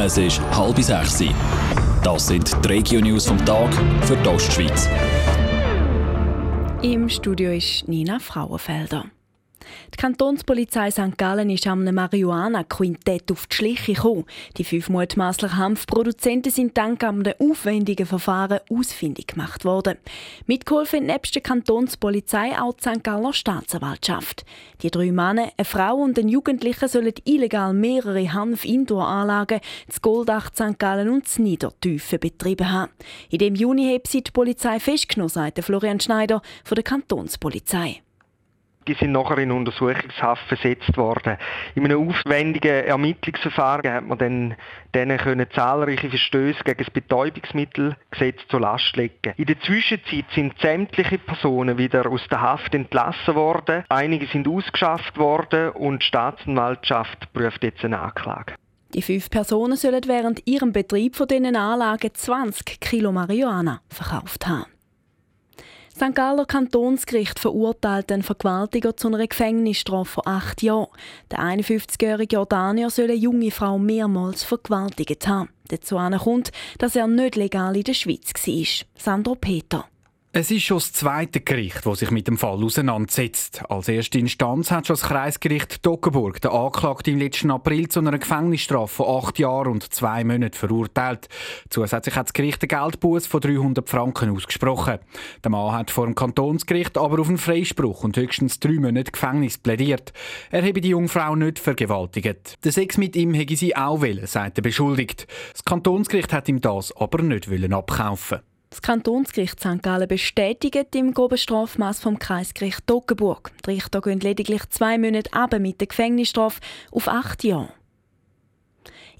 Es ist halb sechs. Das sind die Regio-News vom Tag für die Ostschweiz. Im Studio ist Nina Frauenfelder. Die Kantonspolizei St. Gallen ist am Marihuana-Quintett auf die Schliche gekommen. Die fünf mutmaßlichen Hanfproduzenten sind dank einem aufwendigen Verfahren ausfindig gemacht worden. Mitgeholfen nebst der Kantonspolizei auch die St. Galler Staatsanwaltschaft. Die drei Männer, eine Frau und ein Jugendlicher sollen illegal mehrere Hanf-Indoor-Anlagen, das Goldach St. Gallen und das Niedertiefe betrieben haben. In dem Juni hat sie die Polizei festgenommen, sagt Florian Schneider von der Kantonspolizei die sind nachher in Untersuchungshaft versetzt worden. In einem aufwendigen Ermittlungsverfahren hat man dann können zahlreiche Verstöße gegen das Betäubungsmittelgesetz zur Last legen. In der Zwischenzeit sind sämtliche Personen wieder aus der Haft entlassen worden. Einige sind ausgeschafft worden und die Staatsanwaltschaft prüft jetzt eine Anklage. Die fünf Personen sollen während ihrem Betrieb von diesen Anlagen 20 Kilo Marihuana verkauft haben. St. Galler Kantonsgericht verurteilt einen Vergewaltiger zu einer Gefängnisstrafe von acht Jahren. Der 51-jährige Jordanier soll eine junge Frau mehrmals vergewaltigt haben. Dazu kommt, dass er nicht legal in der Schweiz war. Sandro Peter. Es ist schon das zweite Gericht, das sich mit dem Fall auseinandersetzt. Als erste Instanz hat schon das Kreisgericht Doggenburg den Anklagten im letzten April zu einer Gefängnisstrafe von acht Jahren und zwei Monaten verurteilt. Zusätzlich hat das Gericht einen Geldbuß von 300 Franken ausgesprochen. Der Mann hat vor dem Kantonsgericht aber auf einen Freispruch und höchstens drei Monate Gefängnis plädiert. Er habe die Jungfrau nicht vergewaltigt. Der Sex mit ihm hätte sie auch wollen, sagt der Beschuldigt. Das Kantonsgericht hat ihm das aber nicht abkaufen das Kantonsgericht St. Gallen bestätigt im groben Strafmaß vom Kreisgericht Toggenburg. Die Richter gehen lediglich zwei Monate ab mit der Gefängnisstrafe auf acht Jahre.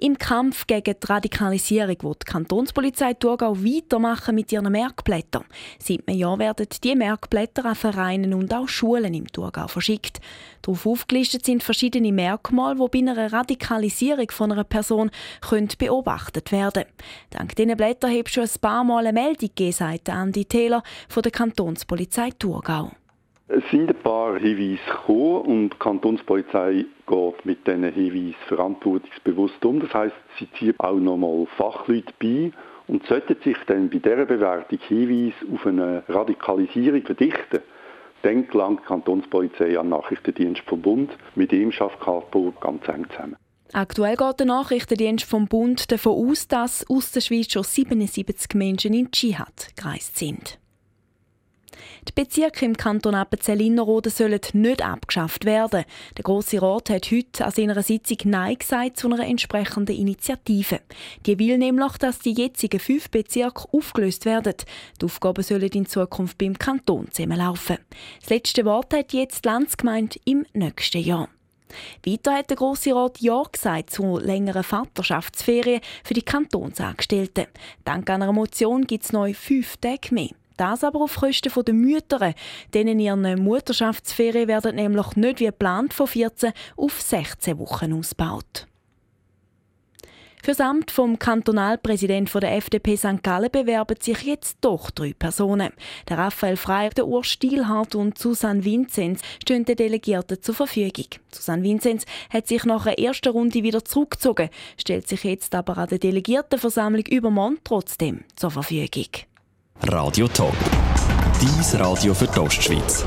Im Kampf gegen die Radikalisierung wird die Kantonspolizei Thurgau weitermachen mit ihren Merkblättern. Seit einem Jahr werden die Merkblätter an Vereinen und auch Schulen im Thurgau verschickt. Darauf aufgelistet sind verschiedene Merkmale, die bei einer Radikalisierung von einer Person können beobachtet werden Dank diesen Blättern hat schon ein paar Mal eine Meldung gegeben, sagt Andi Taylor von der Kantonspolizei Thurgau. Es sind ein paar Hinweise gekommen und die Kantonspolizei geht mit diesen Hinweisen verantwortungsbewusst um. Das heißt, sie zieht auch nochmal Fachleute bei und sollten sich dann bei dieser Bewertung Hinweise auf eine Radikalisierung verdichten, dann gelangt die Kantonspolizei an den Nachrichtendienst vom Bund. Mit ihm schafft Karlsburg ganz eng zusammen. Aktuell geht der Nachrichtendienst vom Bund davon aus, dass aus der Schweiz schon 77 Menschen in Dschihad gereist sind. Die Bezirke im Kanton Appenzell-Innerrhoden sollen nicht abgeschafft werden. Der Grosse Rat hat heute an seiner Sitzung Nein gesagt zu einer entsprechenden Initiative. Die will nämlich, dass die jetzigen fünf Bezirke aufgelöst werden. Die Aufgaben sollen in Zukunft beim Kanton zusammenlaufen. Das letzte Wort hat jetzt die Landsgemeinde im nächsten Jahr. Weiter hat der Grosse Rat Ja gesagt zu längeren Vaterschaftsferien für die Kantonsangestellten. Dank einer Motion gibt es neu fünf Tage mehr. Das aber auf Kosten der Mütter. Denen ihre Mutterschaftsferien werden nämlich nicht wie geplant von 14 auf 16 Wochen ausgebaut. Für das Amt vom Kantonalpräsident der FDP St. Gallen bewerben sich jetzt doch drei Personen. Der Raphael Frey, der Urs Stielhardt und Susanne Vinzenz stehen den Delegierten zur Verfügung. Susanne Vinzenz hat sich nach der ersten Runde wieder zurückgezogen, stellt sich jetzt aber an der Delegiertenversammlung übermorgen trotzdem zur Verfügung. Radio Top. Dies Radio für die Ostschweiz.